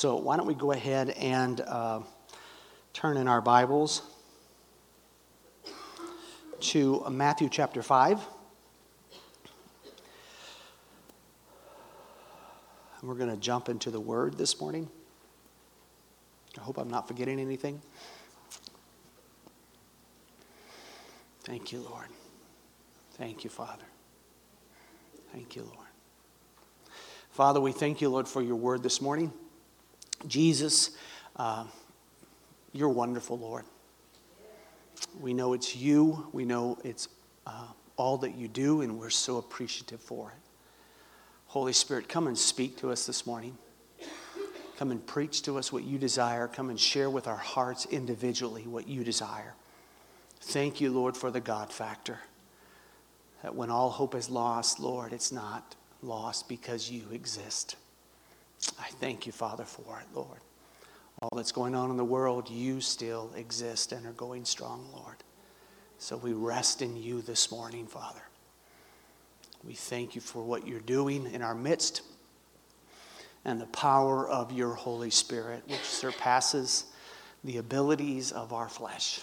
So, why don't we go ahead and uh, turn in our Bibles to Matthew chapter 5. And we're going to jump into the Word this morning. I hope I'm not forgetting anything. Thank you, Lord. Thank you, Father. Thank you, Lord. Father, we thank you, Lord, for your word this morning. Jesus, uh, you're wonderful, Lord. We know it's you, we know it's uh, all that you do, and we're so appreciative for it. Holy Spirit, come and speak to us this morning. Come and preach to us what you desire. Come and share with our hearts individually what you desire. Thank you, Lord, for the God factor. That when all hope is lost, Lord, it's not lost because you exist. I thank you, Father, for it, Lord. All that's going on in the world, you still exist and are going strong, Lord. So we rest in you this morning, Father. We thank you for what you're doing in our midst and the power of your Holy Spirit, which surpasses the abilities of our flesh.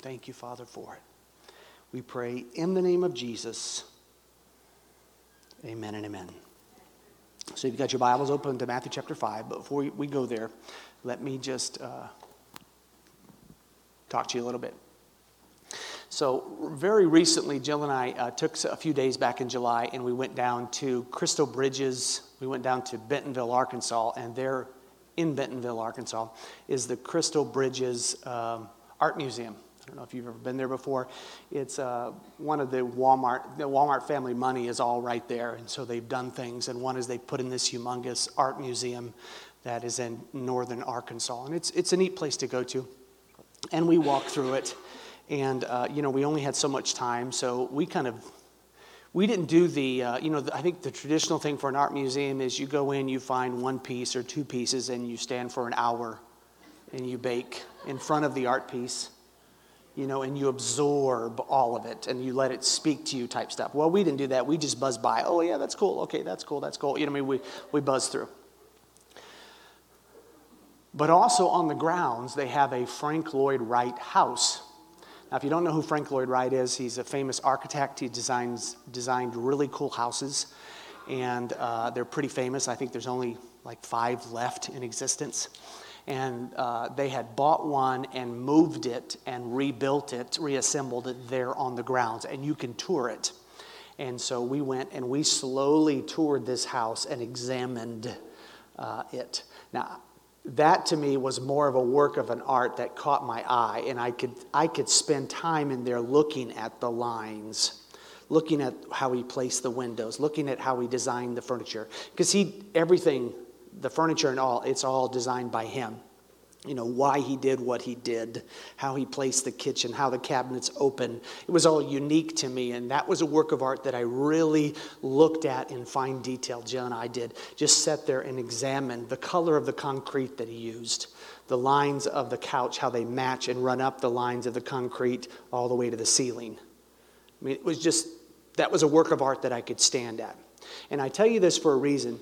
Thank you, Father, for it. We pray in the name of Jesus. Amen and amen. So you've got your Bibles open to Matthew chapter 5. But before we go there, let me just uh, talk to you a little bit. So, very recently, Jill and I uh, took a few days back in July and we went down to Crystal Bridges. We went down to Bentonville, Arkansas, and there in Bentonville, Arkansas, is the Crystal Bridges um, Art Museum. I don't know if you've ever been there before. It's uh, one of the Walmart, the Walmart family money is all right there. And so they've done things. And one is they put in this humongous art museum that is in northern Arkansas. And it's, it's a neat place to go to. And we walked through it. And, uh, you know, we only had so much time. So we kind of, we didn't do the, uh, you know, the, I think the traditional thing for an art museum is you go in, you find one piece or two pieces, and you stand for an hour and you bake in front of the art piece you know, and you absorb all of it and you let it speak to you type stuff. Well, we didn't do that. We just buzz by. Oh, yeah, that's cool. Okay, that's cool. That's cool. You know, I mean, we, we buzzed through. But also on the grounds, they have a Frank Lloyd Wright house. Now, if you don't know who Frank Lloyd Wright is, he's a famous architect. He designs, designed really cool houses, and uh, they're pretty famous. I think there's only like five left in existence and uh, they had bought one and moved it and rebuilt it, reassembled it there on the grounds, and you can tour it. And so we went and we slowly toured this house and examined uh, it. Now, that to me was more of a work of an art that caught my eye, and I could, I could spend time in there looking at the lines, looking at how he placed the windows, looking at how he designed the furniture. Because he, everything the furniture and all, it's all designed by him. You know, why he did what he did, how he placed the kitchen, how the cabinets open. It was all unique to me, and that was a work of art that I really looked at in fine detail. Jill and I did. Just sat there and examined the color of the concrete that he used, the lines of the couch, how they match and run up the lines of the concrete all the way to the ceiling. I mean, it was just, that was a work of art that I could stand at. And I tell you this for a reason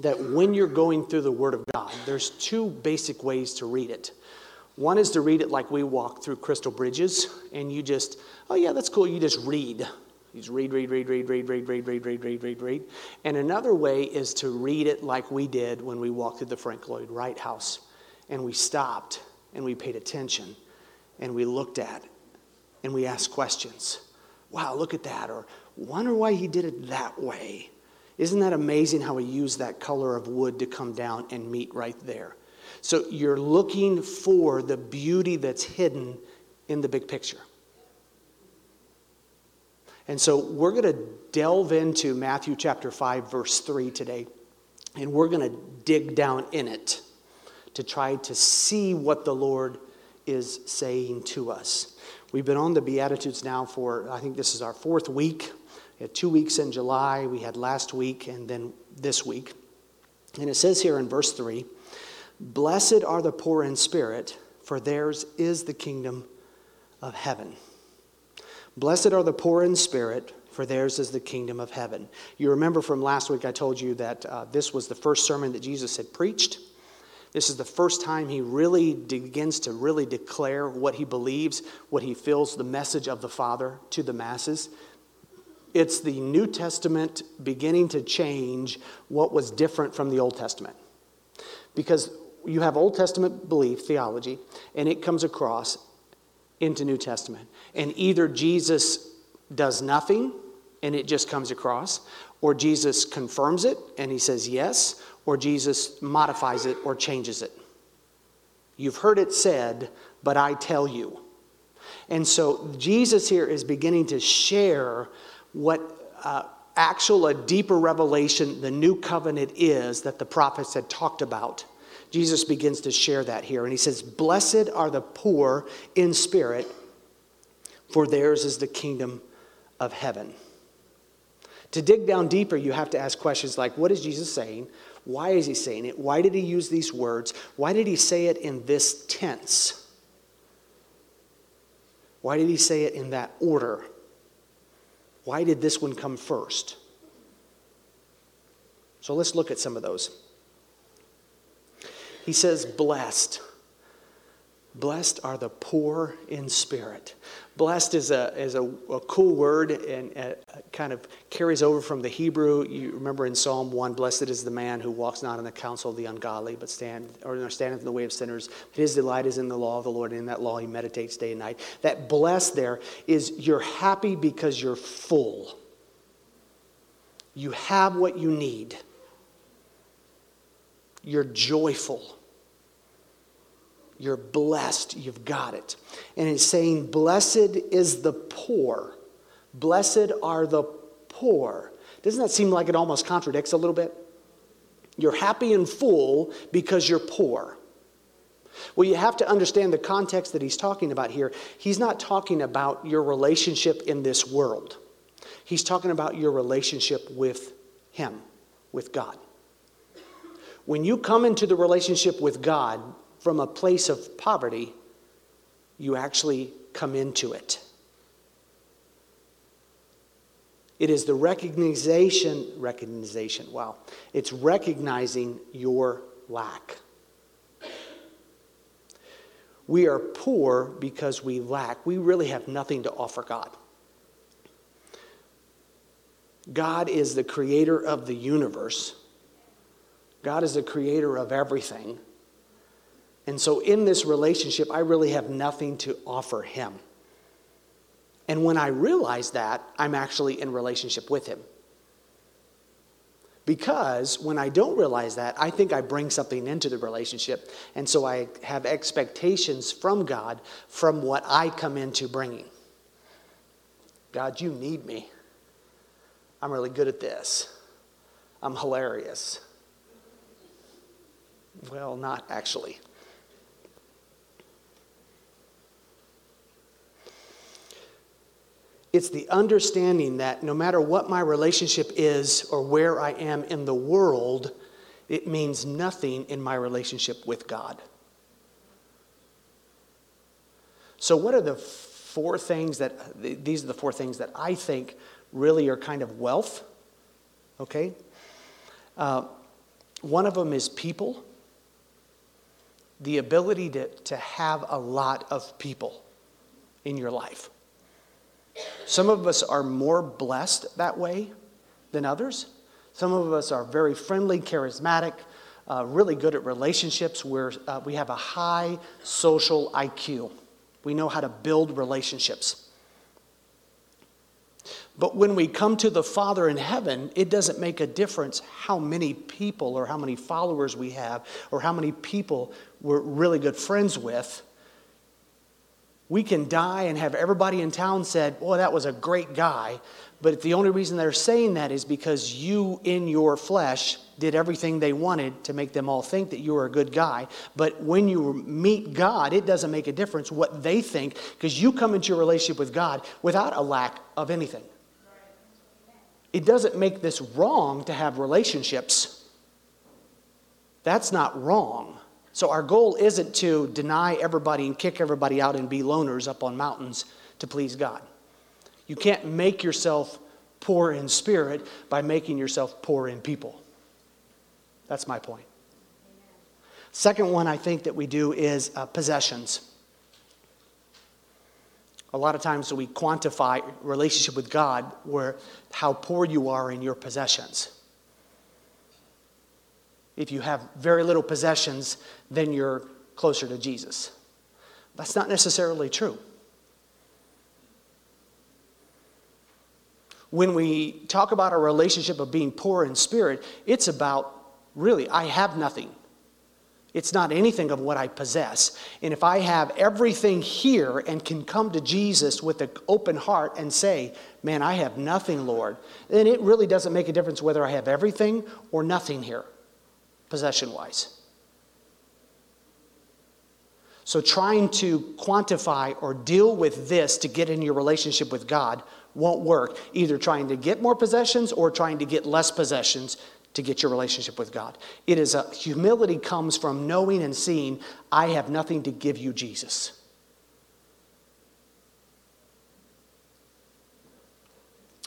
that when you're going through the Word of God, there's two basic ways to read it. One is to read it like we walk through crystal bridges, and you just, oh yeah, that's cool. You just read. You just read, read, read, read, read, read, read, read, read, read, read, read. And another way is to read it like we did when we walked through the Frank Lloyd Wright house, and we stopped and we paid attention and we looked at and we asked questions. Wow, look at that. Or wonder why he did it that way. Isn't that amazing how he used that color of wood to come down and meet right there? So you're looking for the beauty that's hidden in the big picture. And so we're going to delve into Matthew chapter 5, verse 3 today, and we're going to dig down in it to try to see what the Lord is saying to us. We've been on the Beatitudes now for, I think this is our fourth week. We had two weeks in July, we had last week, and then this week. And it says here in verse 3 Blessed are the poor in spirit, for theirs is the kingdom of heaven. Blessed are the poor in spirit, for theirs is the kingdom of heaven. You remember from last week, I told you that uh, this was the first sermon that Jesus had preached. This is the first time he really begins to really declare what he believes, what he feels, the message of the Father to the masses. It's the New Testament beginning to change what was different from the Old Testament. Because you have Old Testament belief, theology, and it comes across into New Testament. And either Jesus does nothing and it just comes across, or Jesus confirms it and he says yes, or Jesus modifies it or changes it. You've heard it said, but I tell you. And so Jesus here is beginning to share what uh, actual, a deeper revelation the new covenant is that the prophets had talked about. Jesus begins to share that here. And he says, Blessed are the poor in spirit, for theirs is the kingdom of heaven. To dig down deeper, you have to ask questions like what is Jesus saying? Why is he saying it? Why did he use these words? Why did he say it in this tense? Why did he say it in that order? Why did this one come first? So let's look at some of those. He says, blessed. Blessed are the poor in spirit. Blessed is a, is a, a cool word and uh, kind of carries over from the Hebrew. You remember in Psalm 1, blessed is the man who walks not in the counsel of the ungodly, but stand or standeth in the way of sinners. His delight is in the law of the Lord, and in that law he meditates day and night. That blessed there is you're happy because you're full. You have what you need. You're joyful. You're blessed. You've got it. And it's saying, Blessed is the poor. Blessed are the poor. Doesn't that seem like it almost contradicts a little bit? You're happy and full because you're poor. Well, you have to understand the context that he's talking about here. He's not talking about your relationship in this world, he's talking about your relationship with Him, with God. When you come into the relationship with God, from a place of poverty, you actually come into it. It is the recognition, recognition, wow. It's recognizing your lack. We are poor because we lack. We really have nothing to offer God. God is the creator of the universe. God is the creator of everything. And so in this relationship, I really have nothing to offer him. And when I realize that, I'm actually in relationship with him. Because when I don't realize that, I think I bring something into the relationship. And so I have expectations from God from what I come into bringing. God, you need me. I'm really good at this. I'm hilarious. Well, not actually. It's the understanding that no matter what my relationship is or where I am in the world, it means nothing in my relationship with God. So, what are the four things that, these are the four things that I think really are kind of wealth? Okay? Uh, one of them is people, the ability to, to have a lot of people in your life. Some of us are more blessed that way than others. Some of us are very friendly, charismatic, uh, really good at relationships where uh, we have a high social IQ. We know how to build relationships. But when we come to the Father in heaven, it doesn't make a difference how many people or how many followers we have or how many people we're really good friends with we can die and have everybody in town said, Boy, that was a great guy. But the only reason they're saying that is because you, in your flesh, did everything they wanted to make them all think that you were a good guy. But when you meet God, it doesn't make a difference what they think because you come into a relationship with God without a lack of anything. It doesn't make this wrong to have relationships. That's not wrong. So our goal isn't to deny everybody and kick everybody out and be loners up on mountains to please God. You can't make yourself poor in spirit by making yourself poor in people. That's my point. Second one I think that we do is uh, possessions. A lot of times we quantify relationship with God where how poor you are in your possessions. If you have very little possessions, then you're closer to Jesus. That's not necessarily true. When we talk about a relationship of being poor in spirit, it's about really, I have nothing. It's not anything of what I possess. And if I have everything here and can come to Jesus with an open heart and say, Man, I have nothing, Lord, then it really doesn't make a difference whether I have everything or nothing here, possession wise. So, trying to quantify or deal with this to get in your relationship with God won't work. Either trying to get more possessions or trying to get less possessions to get your relationship with God. It is a humility comes from knowing and seeing, I have nothing to give you, Jesus.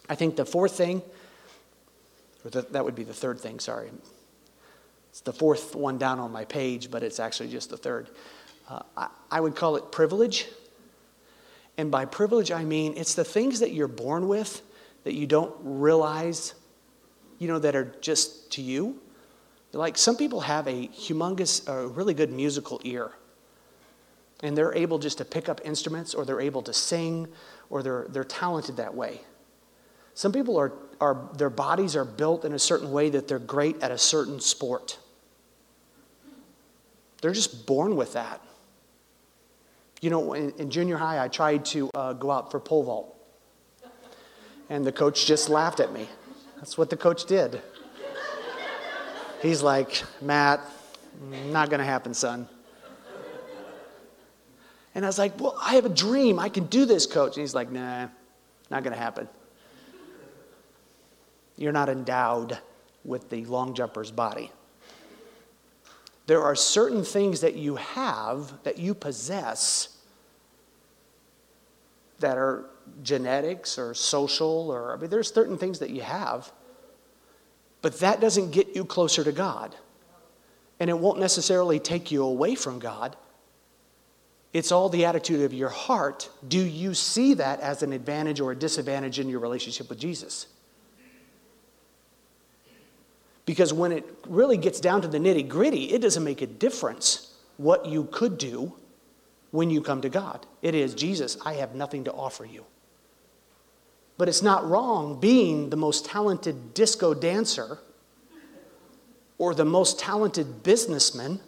I think the fourth thing, or the, that would be the third thing, sorry. It's the fourth one down on my page, but it's actually just the third. Uh, I, I would call it privilege. And by privilege, I mean it's the things that you're born with that you don't realize you know, that are just to you. Like some people have a humongous, a really good musical ear. And they're able just to pick up instruments or they're able to sing or they're, they're talented that way. Some people are, are, their bodies are built in a certain way that they're great at a certain sport. They're just born with that. You know, in, in junior high, I tried to uh, go out for pole vault. And the coach just laughed at me. That's what the coach did. He's like, Matt, not going to happen, son. And I was like, Well, I have a dream. I can do this, coach. And he's like, Nah, not going to happen. You're not endowed with the long jumper's body. There are certain things that you have, that you possess, that are genetics or social or I mean there's certain things that you have but that doesn't get you closer to God. And it won't necessarily take you away from God. It's all the attitude of your heart. Do you see that as an advantage or a disadvantage in your relationship with Jesus because when it really gets down to the nitty gritty it doesn't make a difference what you could do when you come to God. It is, Jesus, I have nothing to offer you. But it's not wrong being the most talented disco dancer or the most talented businessman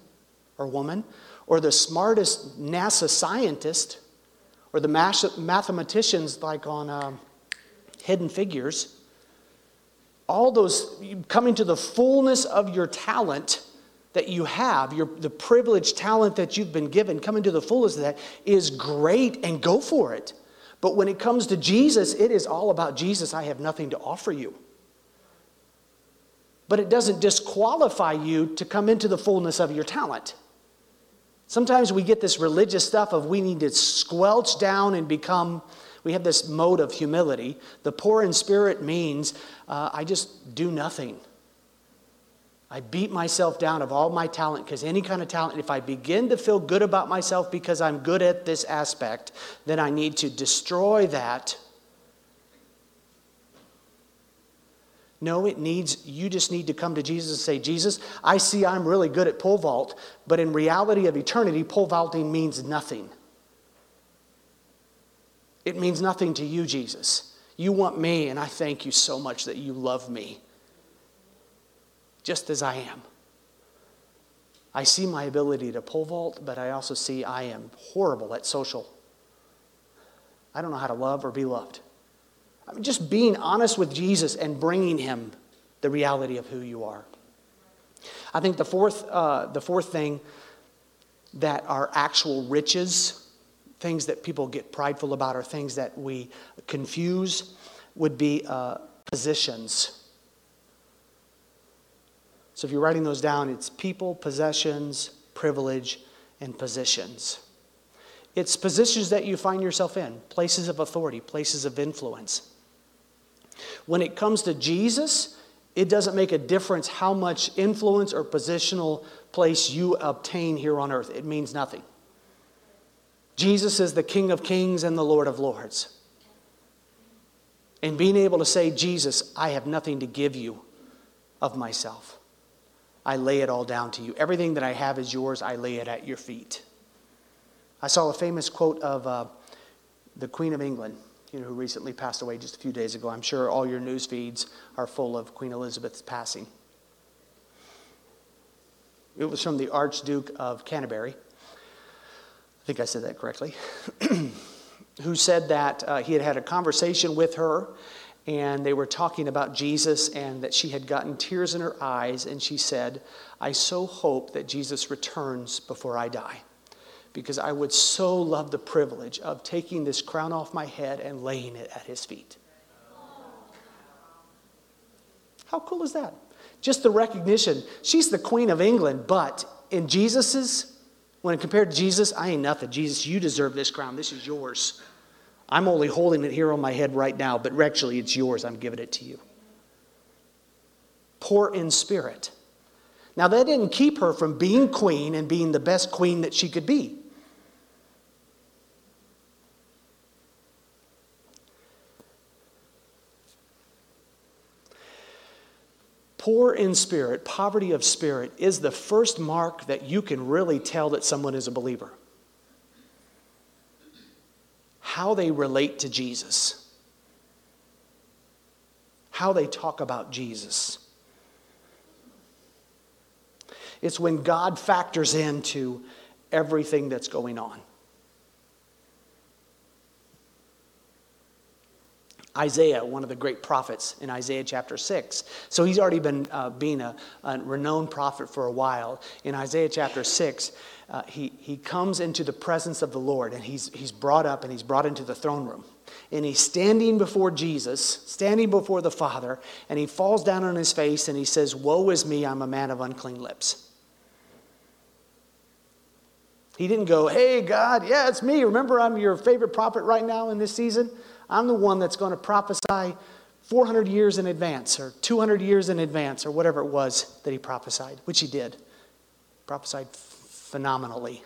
or woman or the smartest NASA scientist or the mathematicians like on uh, Hidden Figures. All those coming to the fullness of your talent that you have, your, the privileged talent that you've been given, coming to the fullness of that is great and go for it. But when it comes to Jesus, it is all about Jesus. I have nothing to offer you. But it doesn't disqualify you to come into the fullness of your talent. Sometimes we get this religious stuff of we need to squelch down and become, we have this mode of humility. The poor in spirit means uh, I just do nothing. I beat myself down of all my talent because any kind of talent, if I begin to feel good about myself because I'm good at this aspect, then I need to destroy that. No, it needs, you just need to come to Jesus and say, Jesus, I see I'm really good at pole vault, but in reality of eternity, pole vaulting means nothing. It means nothing to you, Jesus. You want me, and I thank you so much that you love me just as I am. I see my ability to pole vault, but I also see I am horrible at social. I don't know how to love or be loved. I mean, just being honest with Jesus and bringing him the reality of who you are. I think the fourth, uh, the fourth thing that our actual riches, things that people get prideful about, or things that we confuse, would be uh, positions. So if you're writing those down, it's people, possessions, privilege, and positions. It's positions that you find yourself in, places of authority, places of influence. When it comes to Jesus, it doesn't make a difference how much influence or positional place you obtain here on earth. It means nothing. Jesus is the King of kings and the Lord of lords. And being able to say, Jesus, I have nothing to give you of myself. I lay it all down to you. Everything that I have is yours. I lay it at your feet. I saw a famous quote of uh, the Queen of England you know, who recently passed away just a few days ago. I'm sure all your news feeds are full of Queen Elizabeth's passing. It was from the Archduke of Canterbury. Think I said that correctly. who said that uh, he had had a conversation with her and they were talking about Jesus and that she had gotten tears in her eyes and she said, I so hope that Jesus returns before I die because I would so love the privilege of taking this crown off my head and laying it at his feet. How cool is that? Just the recognition. She's the Queen of England, but in Jesus's, when compared to Jesus, I ain't nothing. Jesus, you deserve this crown. This is yours. I'm only holding it here on my head right now, but actually it's yours. I'm giving it to you. Poor in spirit. Now, that didn't keep her from being queen and being the best queen that she could be. Poor in spirit, poverty of spirit, is the first mark that you can really tell that someone is a believer. How they relate to Jesus, how they talk about Jesus. It's when God factors into everything that's going on. Isaiah, one of the great prophets in Isaiah chapter 6. So he's already been uh, being a, a, renowned prophet for a while. In Isaiah chapter 6, uh, he, he comes into the presence of the Lord and he's, he's brought up and he's brought into the throne room. And he's standing before Jesus, standing before the Father, and he falls down on his face and he says, Woe is me, I'm a man of unclean lips. He didn't go, Hey, God, yeah, it's me. Remember, I'm your favorite prophet right now in this season? I'm the one that's going to prophesy 400 years in advance or 200 years in advance or whatever it was that he prophesied, which he did. Prophesied phenomenally.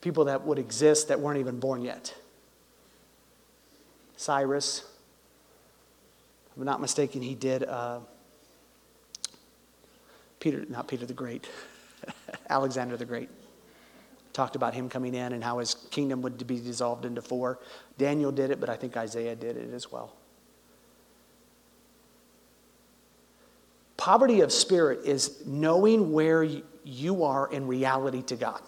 People that would exist that weren't even born yet. Cyrus, if I'm not mistaken, he did. Uh, Peter, not Peter the Great, Alexander the Great talked about him coming in and how his kingdom would be dissolved into four. Daniel did it, but I think Isaiah did it as well. Poverty of spirit is knowing where you are in reality to God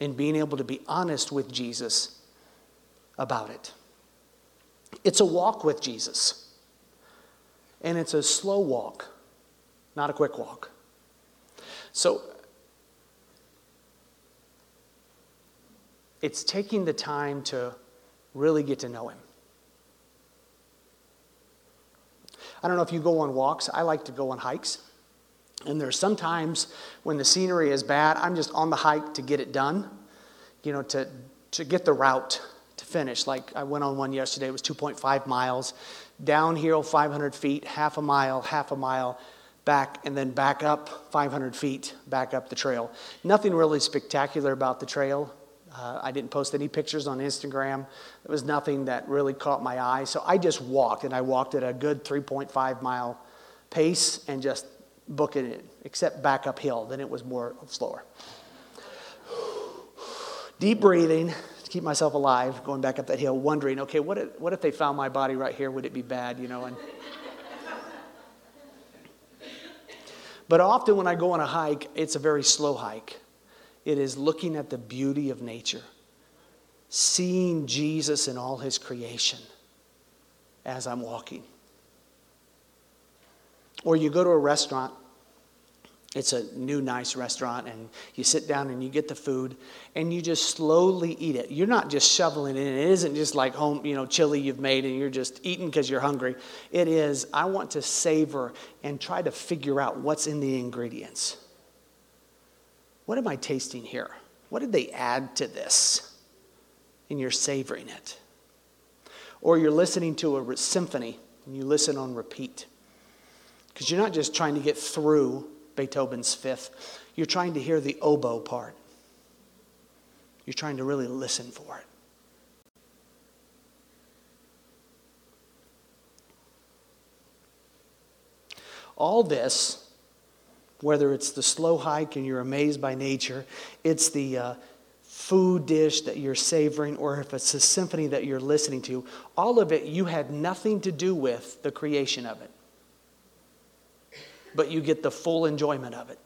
and being able to be honest with Jesus about it. It's a walk with Jesus, and it's a slow walk, not a quick walk. So, It's taking the time to really get to know Him. I don't know if you go on walks. I like to go on hikes. And there's sometimes when the scenery is bad, I'm just on the hike to get it done, you know, to, to get the route to finish. Like I went on one yesterday, it was 2.5 miles, downhill 500 feet, half a mile, half a mile, back, and then back up 500 feet, back up the trail. Nothing really spectacular about the trail. Uh, I didn't post any pictures on Instagram. There was nothing that really caught my eye. So I just walked, and I walked at a good 3.5 mile pace and just booking it, except back uphill. Then it was more slower. Deep breathing to keep myself alive, going back up that hill, wondering, okay, what if, what if they found my body right here? Would it be bad, you know? And but often when I go on a hike, it's a very slow hike. It is looking at the beauty of nature, seeing Jesus in all his creation as I'm walking. Or you go to a restaurant, it's a new nice restaurant, and you sit down and you get the food and you just slowly eat it. You're not just shoveling it in. It isn't just like home, you know, chili you've made and you're just eating because you're hungry. It is, I want to savor and try to figure out what's in the ingredients. What am I tasting here? What did they add to this? And you're savoring it. or you're listening to a symphony and you listen on repeat. Because you're not just trying to get through Beethoven's fifth, you're trying to hear the oboe part. You're trying to really listen for it. All this, whether it's the slow hike and you're amazed by nature, it's the uh, food dish that you're savoring, or if it's a symphony that you're listening to, all of it you had nothing to do with the creation of it. But you get the full enjoyment of it.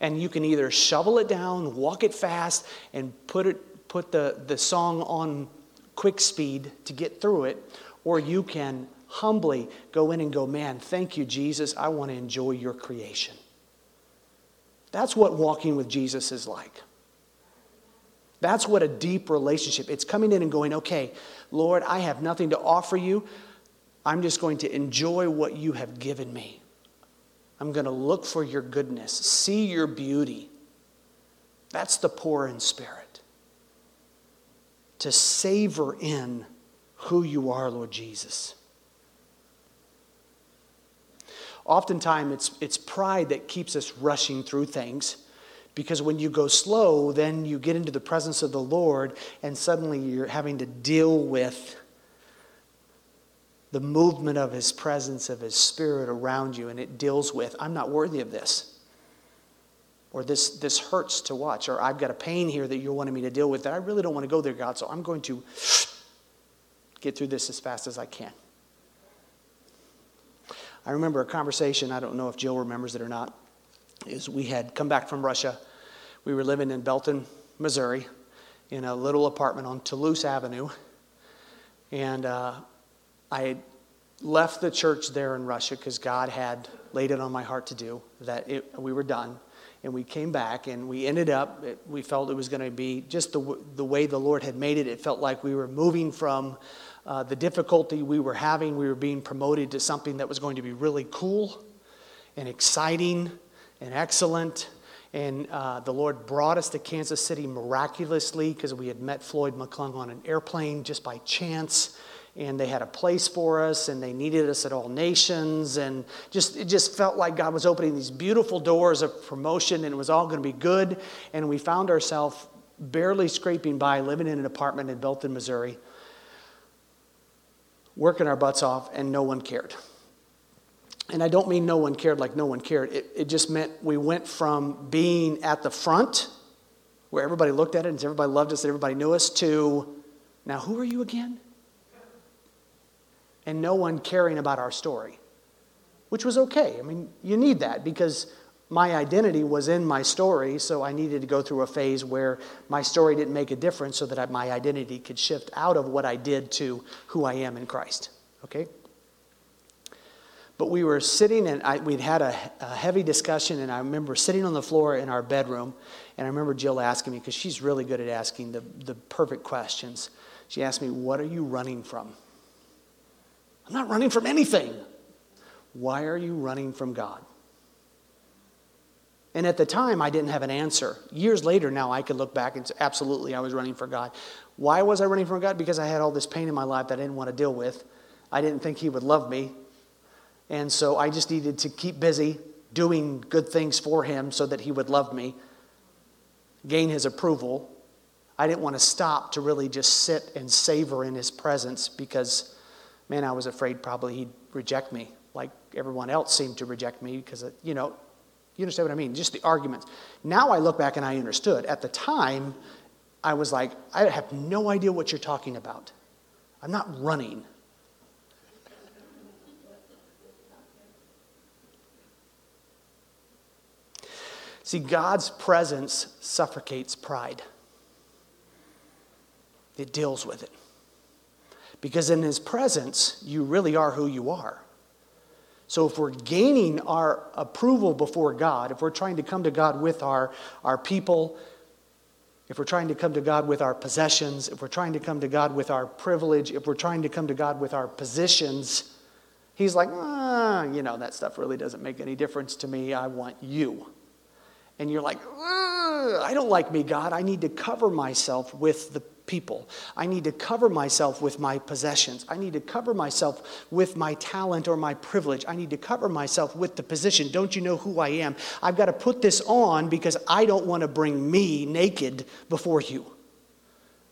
And you can either shovel it down, walk it fast, and put, it, put the, the song on quick speed to get through it, or you can humbly go in and go, Man, thank you, Jesus. I want to enjoy your creation. That's what walking with Jesus is like. That's what a deep relationship. It's coming in and going, "Okay, Lord, I have nothing to offer you. I'm just going to enjoy what you have given me. I'm going to look for your goodness, see your beauty." That's the poor in spirit. To savor in who you are, Lord Jesus. Oftentimes, it's, it's pride that keeps us rushing through things. Because when you go slow, then you get into the presence of the Lord, and suddenly you're having to deal with the movement of His presence, of His Spirit around you, and it deals with, I'm not worthy of this. Or this, this hurts to watch, or I've got a pain here that you're wanting me to deal with that I really don't want to go there, God, so I'm going to get through this as fast as I can. I remember a conversation, I don't know if Jill remembers it or not, is we had come back from Russia. We were living in Belton, Missouri, in a little apartment on Toulouse Avenue. And uh, I left the church there in Russia because God had laid it on my heart to do, that it, we were done. And we came back and we ended up, it, we felt it was going to be just the, the way the Lord had made it. It felt like we were moving from uh, the difficulty we were having, we were being promoted to something that was going to be really cool and exciting and excellent. And uh, the Lord brought us to Kansas City miraculously because we had met Floyd McClung on an airplane just by chance. And they had a place for us, and they needed us at all nations. And just, it just felt like God was opening these beautiful doors of promotion, and it was all going to be good. And we found ourselves barely scraping by, living in an apartment in Belton, Missouri, working our butts off, and no one cared. And I don't mean no one cared like no one cared. It, it just meant we went from being at the front, where everybody looked at it and everybody loved us and everybody knew us, to now who are you again? And no one caring about our story, which was okay. I mean, you need that because my identity was in my story, so I needed to go through a phase where my story didn't make a difference so that my identity could shift out of what I did to who I am in Christ. Okay? But we were sitting and I, we'd had a, a, heavy discussion, and I remember sitting on the floor in our bedroom, and I remember Jill asking me, because she's really good at asking the, the perfect questions. She asked me, What are you running from? I'm not running from anything. Why are you running from God? And at the time, I didn't have an answer. Years later, now I could look back and say, absolutely, I was running for God. Why was I running from God? Because I had all this pain in my life that I didn't want to deal with. I didn't think He would love me. And so I just needed to keep busy doing good things for him so that he would love me, gain his approval. I didn't want to stop to really just sit and savor in his presence because, man, I was afraid probably he'd reject me like everyone else seemed to reject me because, you know, you understand what I mean? Just the arguments. Now I look back and I understood. At the time, I was like, I have no idea what you're talking about. I'm not running. See, God's presence suffocates pride, it deals with it. Because in His presence, you really are who you are. So if we're gaining our approval before God, if we're trying to come to God with our, our people, if we're trying to come to God with our possessions, if we're trying to come to God with our privilege, if we're trying to come to God with our positions, He's like, ah, you know, that stuff really doesn't make any difference to me. I want you and you're like, I don't like me, God. I need to cover myself with the people. I need to cover myself with my possessions. I need to cover myself with my talent or my privilege. I need to cover myself with the position. Don't you know who I am? I've got to put this on because I don't want to bring me naked before you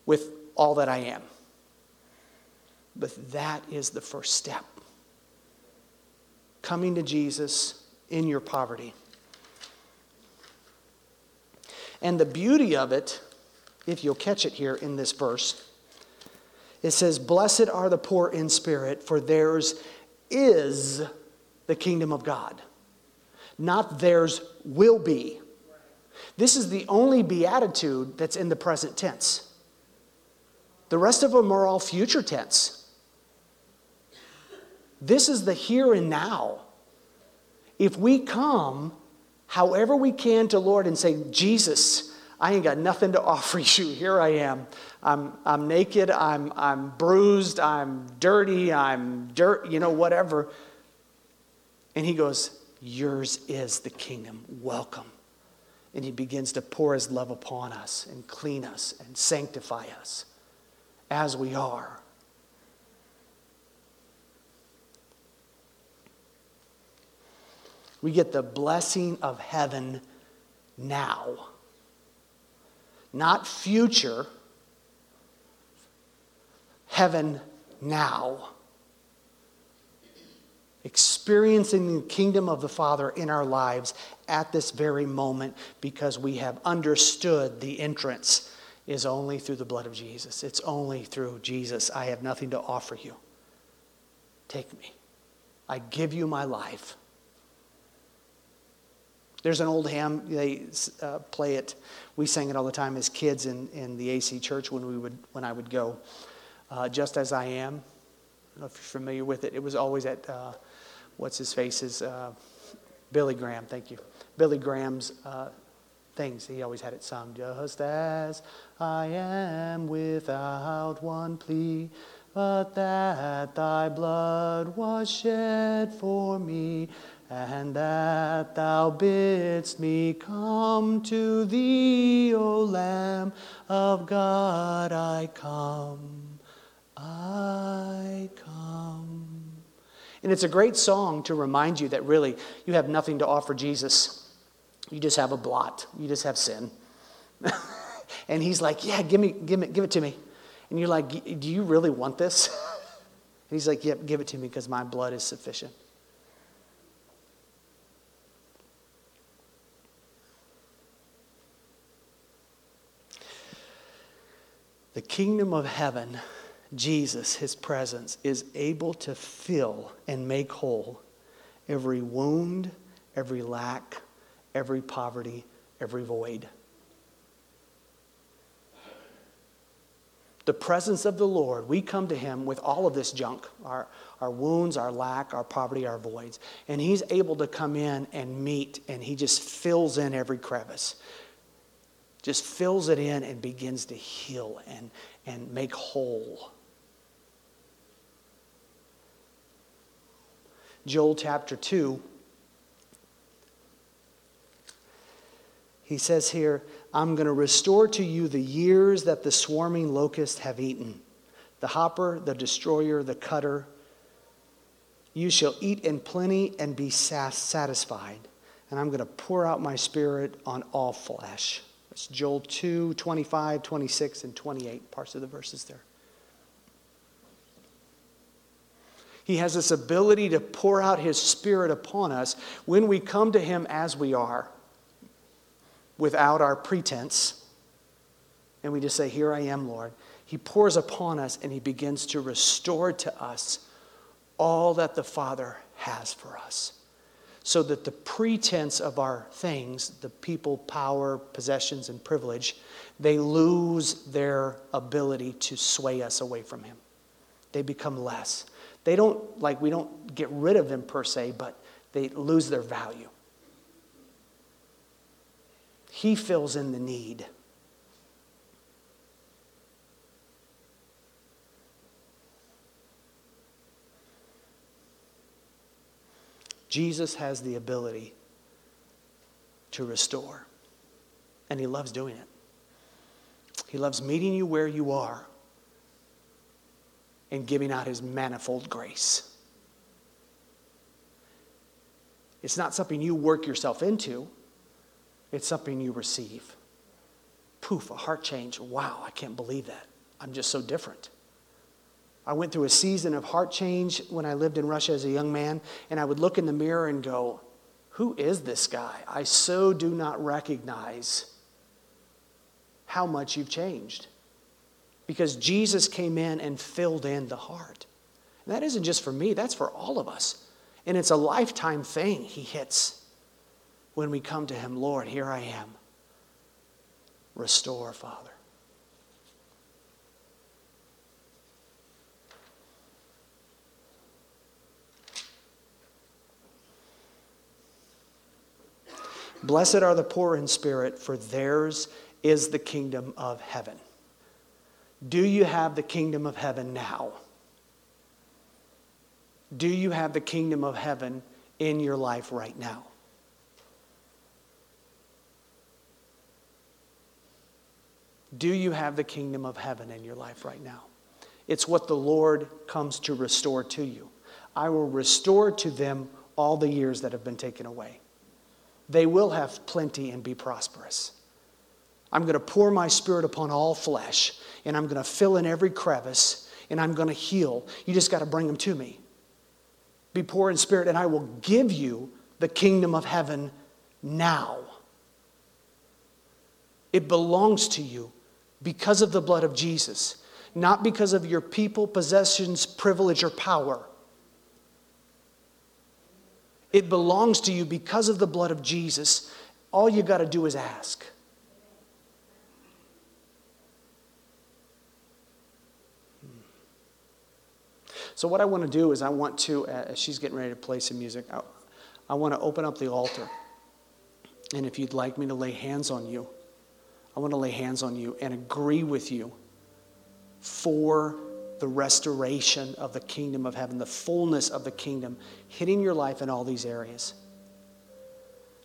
with all that I am. But that is the first step. Coming to Jesus in your poverty. And the beauty of it, if you'll catch it here in this verse, it says, Blessed are the poor in spirit, for theirs is the kingdom of God. Not theirs will be. This is the only beatitude that's in the present tense. The rest of them are all future tense. This is the here and now. If we come however we can to Lord and say, Jesus, I ain't got nothing to offer you. Here I am. I'm, I'm naked. I'm, I'm bruised. I'm dirty. I'm dirt, you know, whatever. And he goes, Yours is the kingdom. Welcome. And he begins to pour his love upon us and clean us and sanctify us as we are. We get the blessing of heaven now, not future, heaven now. Experiencing the kingdom of the Father in our lives at this very moment because we have understood the entrance is only through the blood of Jesus. It's only through Jesus. I have nothing to offer you. Take me. I give you my life. There's an old hymn, they uh, play it. We sang it all the time as kids in, in the AC church when, we would, when I would go. Uh, Just as I am. I don't know if you're familiar with it. It was always at, uh, what's his face's, uh, Billy Graham, thank you. Billy Graham's uh, things. He always had it sung. Just as I am without one plea, but that thy blood was shed for me and that thou bidst me come to thee, O Lamb of God, I come, I come. And it's a great song to remind you that really you have nothing to offer Jesus. You just have a blot, you just have sin. and he's like, Yeah, give, me, give, me, give it to me. And you're like, Do you really want this? And he's like, Yep, give it to me because my blood is sufficient. The kingdom of heaven, Jesus, his presence, is able to fill and make whole every wound, every lack, every poverty, every void. The presence of the Lord, we come to him with all of this junk our, our wounds, our lack, our poverty, our voids. And he's able to come in and meet, and he just fills in every crevice just fills it in and begins to heal and, and make whole. Joel chapter 2, he says here, I'm going to restore to you the years that the swarming locusts have eaten the hopper, the destroyer, the cutter. You shall eat in plenty and be satisfied, and I'm going to pour out my spirit on all flesh. Joel 2, 25, 26, and 28, parts of the verses there. He has this ability to pour out His Spirit upon us when we come to Him as we are, without our pretense. And we just say, Here I am, Lord. He pours upon us and He begins to restore to us all that the Father has for us so that the pretense of our things, the people, power, possessions, and privilege, they lose their ability to sway us away from Him. They become less. They don't, like, we don't get rid of them per se, but they lose their value. He fills in the need. Jesus has the ability to restore, and he loves doing it. He loves meeting you where you are and giving out His manifold grace. It's not something you work yourself into, it's something you receive. Poof, a heart change. Wow, I can't believe that. I'm just so different. I went through a season of heart change when I lived in Russia as a young man, and I would look in the mirror and go, Who is this guy? I so do not recognize how much you've changed. Because Jesus came in and filled in the heart. And that isn't just for me, that's for all of us. And it's a lifetime thing he hits when we come to him, Lord, here I am. Restore, Father. Blessed are the poor in spirit, for theirs is the kingdom of heaven. Do you have the kingdom of heaven now? Do you have the kingdom of heaven in your life right now? Do you have the kingdom of heaven in your life right now? It's what the Lord comes to restore to you. I will restore to them all the years that have been taken away. They will have plenty and be prosperous. I'm going to pour my spirit upon all flesh, and I'm going to fill in every crevice, and I'm going to heal. You just got to bring them to me. Be poor in spirit, and I will give you the kingdom of heaven now. It belongs to you because of the blood of Jesus, not because of your people, possessions, privilege, or power. It belongs to you because of the blood of Jesus. All you got to do is ask. So, what I want to do is, I want to, uh, as she's getting ready to play some music, I, I want to open up the altar. And if you'd like me to lay hands on you, I want to lay hands on you and agree with you for the restoration of the kingdom of heaven, the fullness of the kingdom hitting your life in all these areas.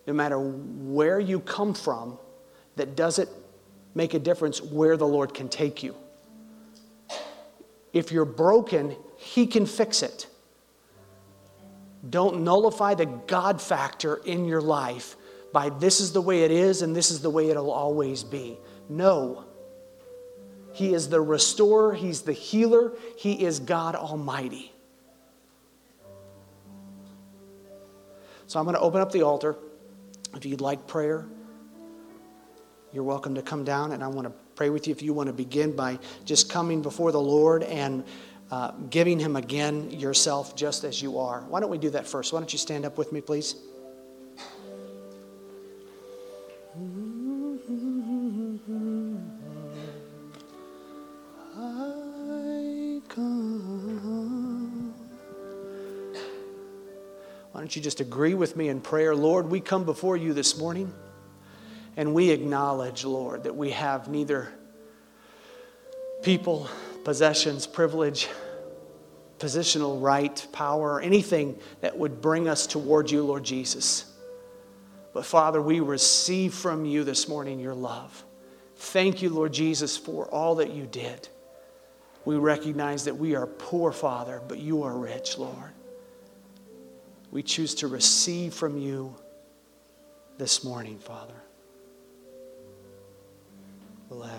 No matter where you come from, that doesn't make a difference where the Lord can take you. If you're broken, he can fix it. Don't nullify the God factor in your life by this is the way it is and this is the way it'll always be. No. He is the restorer, He's the healer, He is God Almighty. So I'm going to open up the altar. If you'd like prayer, you're welcome to come down and I want to pray with you. If you want to begin by just coming before the Lord and uh, giving Him again yourself just as you are. Why don't we do that first? Why don't you stand up with me, please? You just agree with me in prayer? Lord, we come before you this morning and we acknowledge, Lord, that we have neither people, possessions, privilege, positional right, power, anything that would bring us toward you, Lord Jesus. But Father, we receive from you this morning your love. Thank you, Lord Jesus, for all that you did. We recognize that we are poor, Father, but you are rich, Lord. We choose to receive from you this morning, Father. Ask